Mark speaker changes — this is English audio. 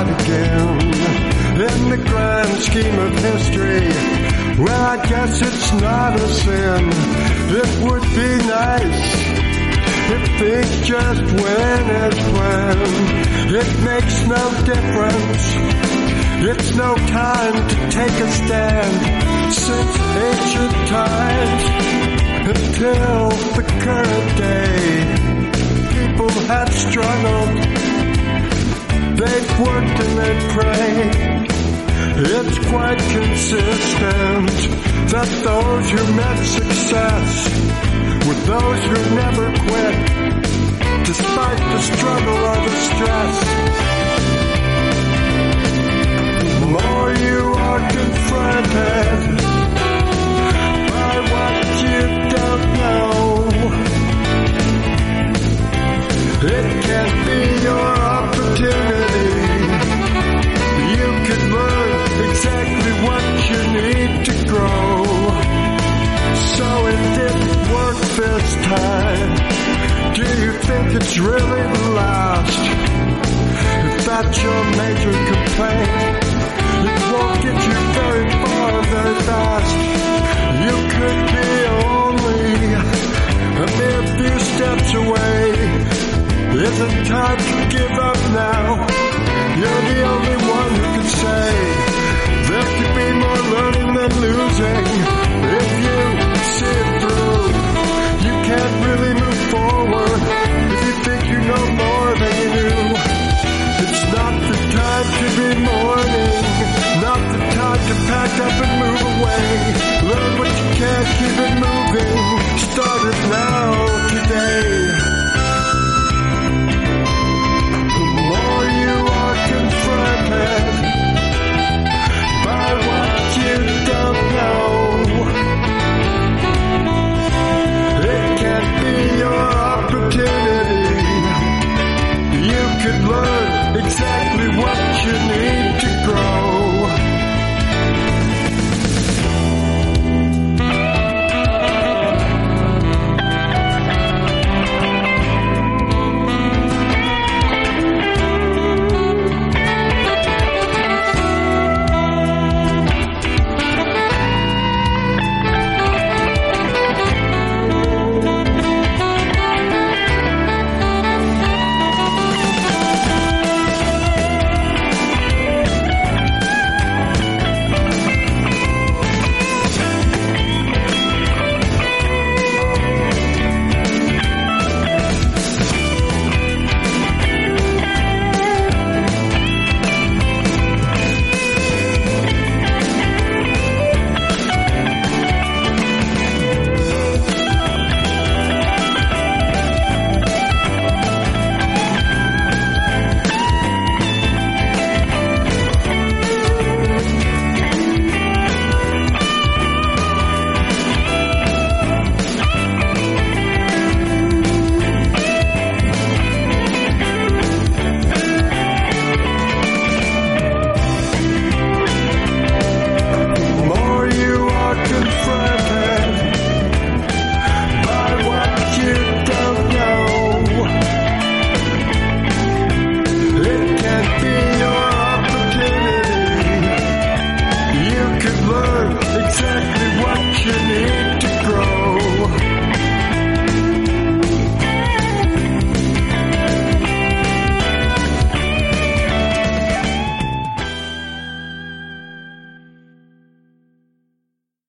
Speaker 1: out again. In the grand scheme of history, well, I guess it's not a sin. It would be nice if things just went as planned. It makes no difference. It's no time to take a stand since ancient times until the current pray. It's quite consistent that those who met success with those who never quit really the last. If that's your major complaint. could learn exactly what you need to grow.